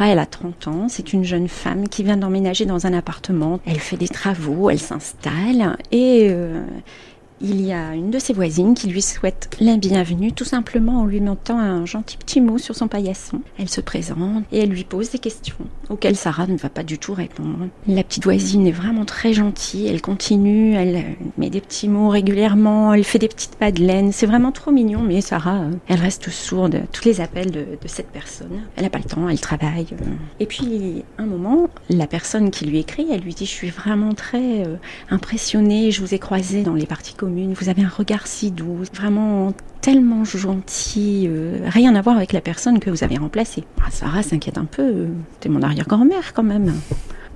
Elle a 30 ans. C'est une jeune femme qui vient d'emménager dans un appartement. Elle fait des travaux, elle s'installe et euh, il y a une de ses voisines qui lui souhaite la bienvenue, tout simplement en lui mettant un gentil petit mot sur son paillasson. Elle se présente et elle lui pose des questions auxquelles Sarah ne va pas du tout répondre. La petite voisine est vraiment très gentille, elle continue, elle met des petits mots régulièrement, elle fait des petites laine. c'est vraiment trop mignon, mais Sarah, elle reste sourde à tous les appels de, de cette personne. Elle n'a pas le temps, elle travaille. Et puis, un moment, la personne qui lui écrit, elle lui dit, je suis vraiment très euh, impressionnée, je vous ai croisé dans les parties vous avez un regard si doux, vraiment tellement gentil, euh, rien à voir avec la personne que vous avez remplacée. Ah, Sarah s'inquiète un peu, t'es mon arrière-grand-mère quand même.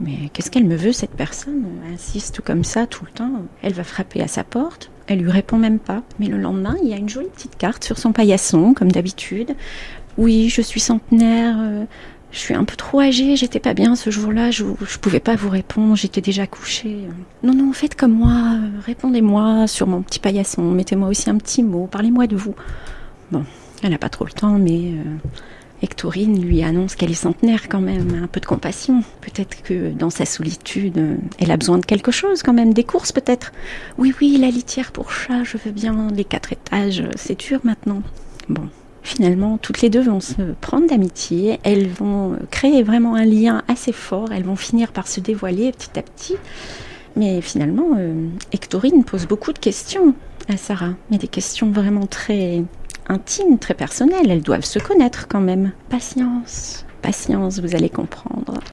Mais qu'est-ce qu'elle me veut cette personne? Elle insiste comme ça tout le temps. Elle va frapper à sa porte. Elle lui répond même pas. Mais le lendemain, il y a une jolie petite carte sur son paillasson, comme d'habitude. Oui, je suis centenaire. Euh, je suis un peu trop âgée, j'étais pas bien ce jour-là, je, pouvais pas vous répondre, j'étais déjà couchée. Non, non, faites comme moi, répondez-moi sur mon petit paillasson, mettez-moi aussi un petit mot, parlez-moi de vous. Bon, elle n'a pas trop le temps, mais euh, Hectorine lui annonce qu'elle est centenaire quand même, un peu de compassion. Peut-être que dans sa solitude, elle a besoin de quelque chose quand même, des courses peut-être. Oui, oui, la litière pour chat, je veux bien, les quatre étages, c'est dur maintenant. Bon, Finalement, toutes les deux vont se prendre d'amitié, elles vont créer vraiment un lien assez fort, elles vont finir par se dévoiler petit à petit. Mais finalement, euh, Hectorine pose beaucoup de questions à Sarah, mais des questions vraiment très intimes, très personnelles. Elles doivent se connaître quand même. Patience, patience, vous allez comprendre.